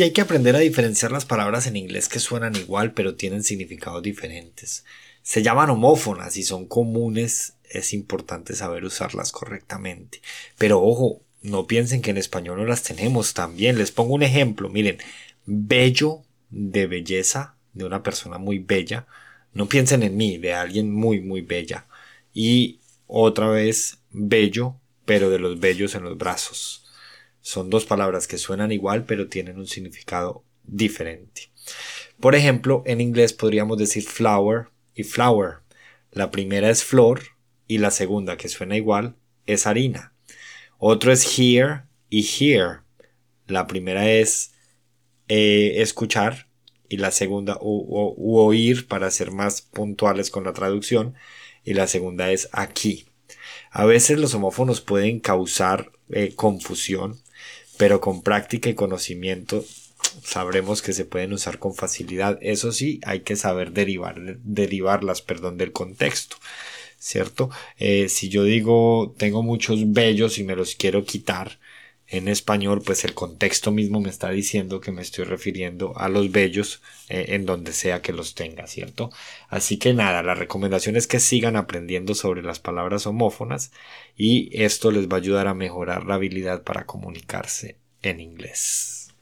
Sí hay que aprender a diferenciar las palabras en inglés que suenan igual pero tienen significados diferentes. Se llaman homófonas y son comunes, es importante saber usarlas correctamente. Pero ojo, no piensen que en español no las tenemos también. Les pongo un ejemplo, miren, bello de belleza, de una persona muy bella. No piensen en mí, de alguien muy, muy bella. Y otra vez, bello, pero de los bellos en los brazos. Son dos palabras que suenan igual, pero tienen un significado diferente. Por ejemplo, en inglés podríamos decir flower y flower. La primera es flor y la segunda, que suena igual, es harina. Otro es hear y hear. La primera es eh, escuchar y la segunda u, oír para ser más puntuales con la traducción y la segunda es aquí. A veces los homófonos pueden causar eh, confusión, pero con práctica y conocimiento sabremos que se pueden usar con facilidad. Eso sí, hay que saber derivar, derivarlas perdón, del contexto. ¿Cierto? Eh, si yo digo tengo muchos bellos y me los quiero quitar en español, pues el contexto mismo me está diciendo que me estoy refiriendo a los bellos eh, en donde sea que los tenga, ¿cierto? Así que nada, la recomendación es que sigan aprendiendo sobre las palabras homófonas y esto les va a ayudar a mejorar la habilidad para comunicarse en inglés.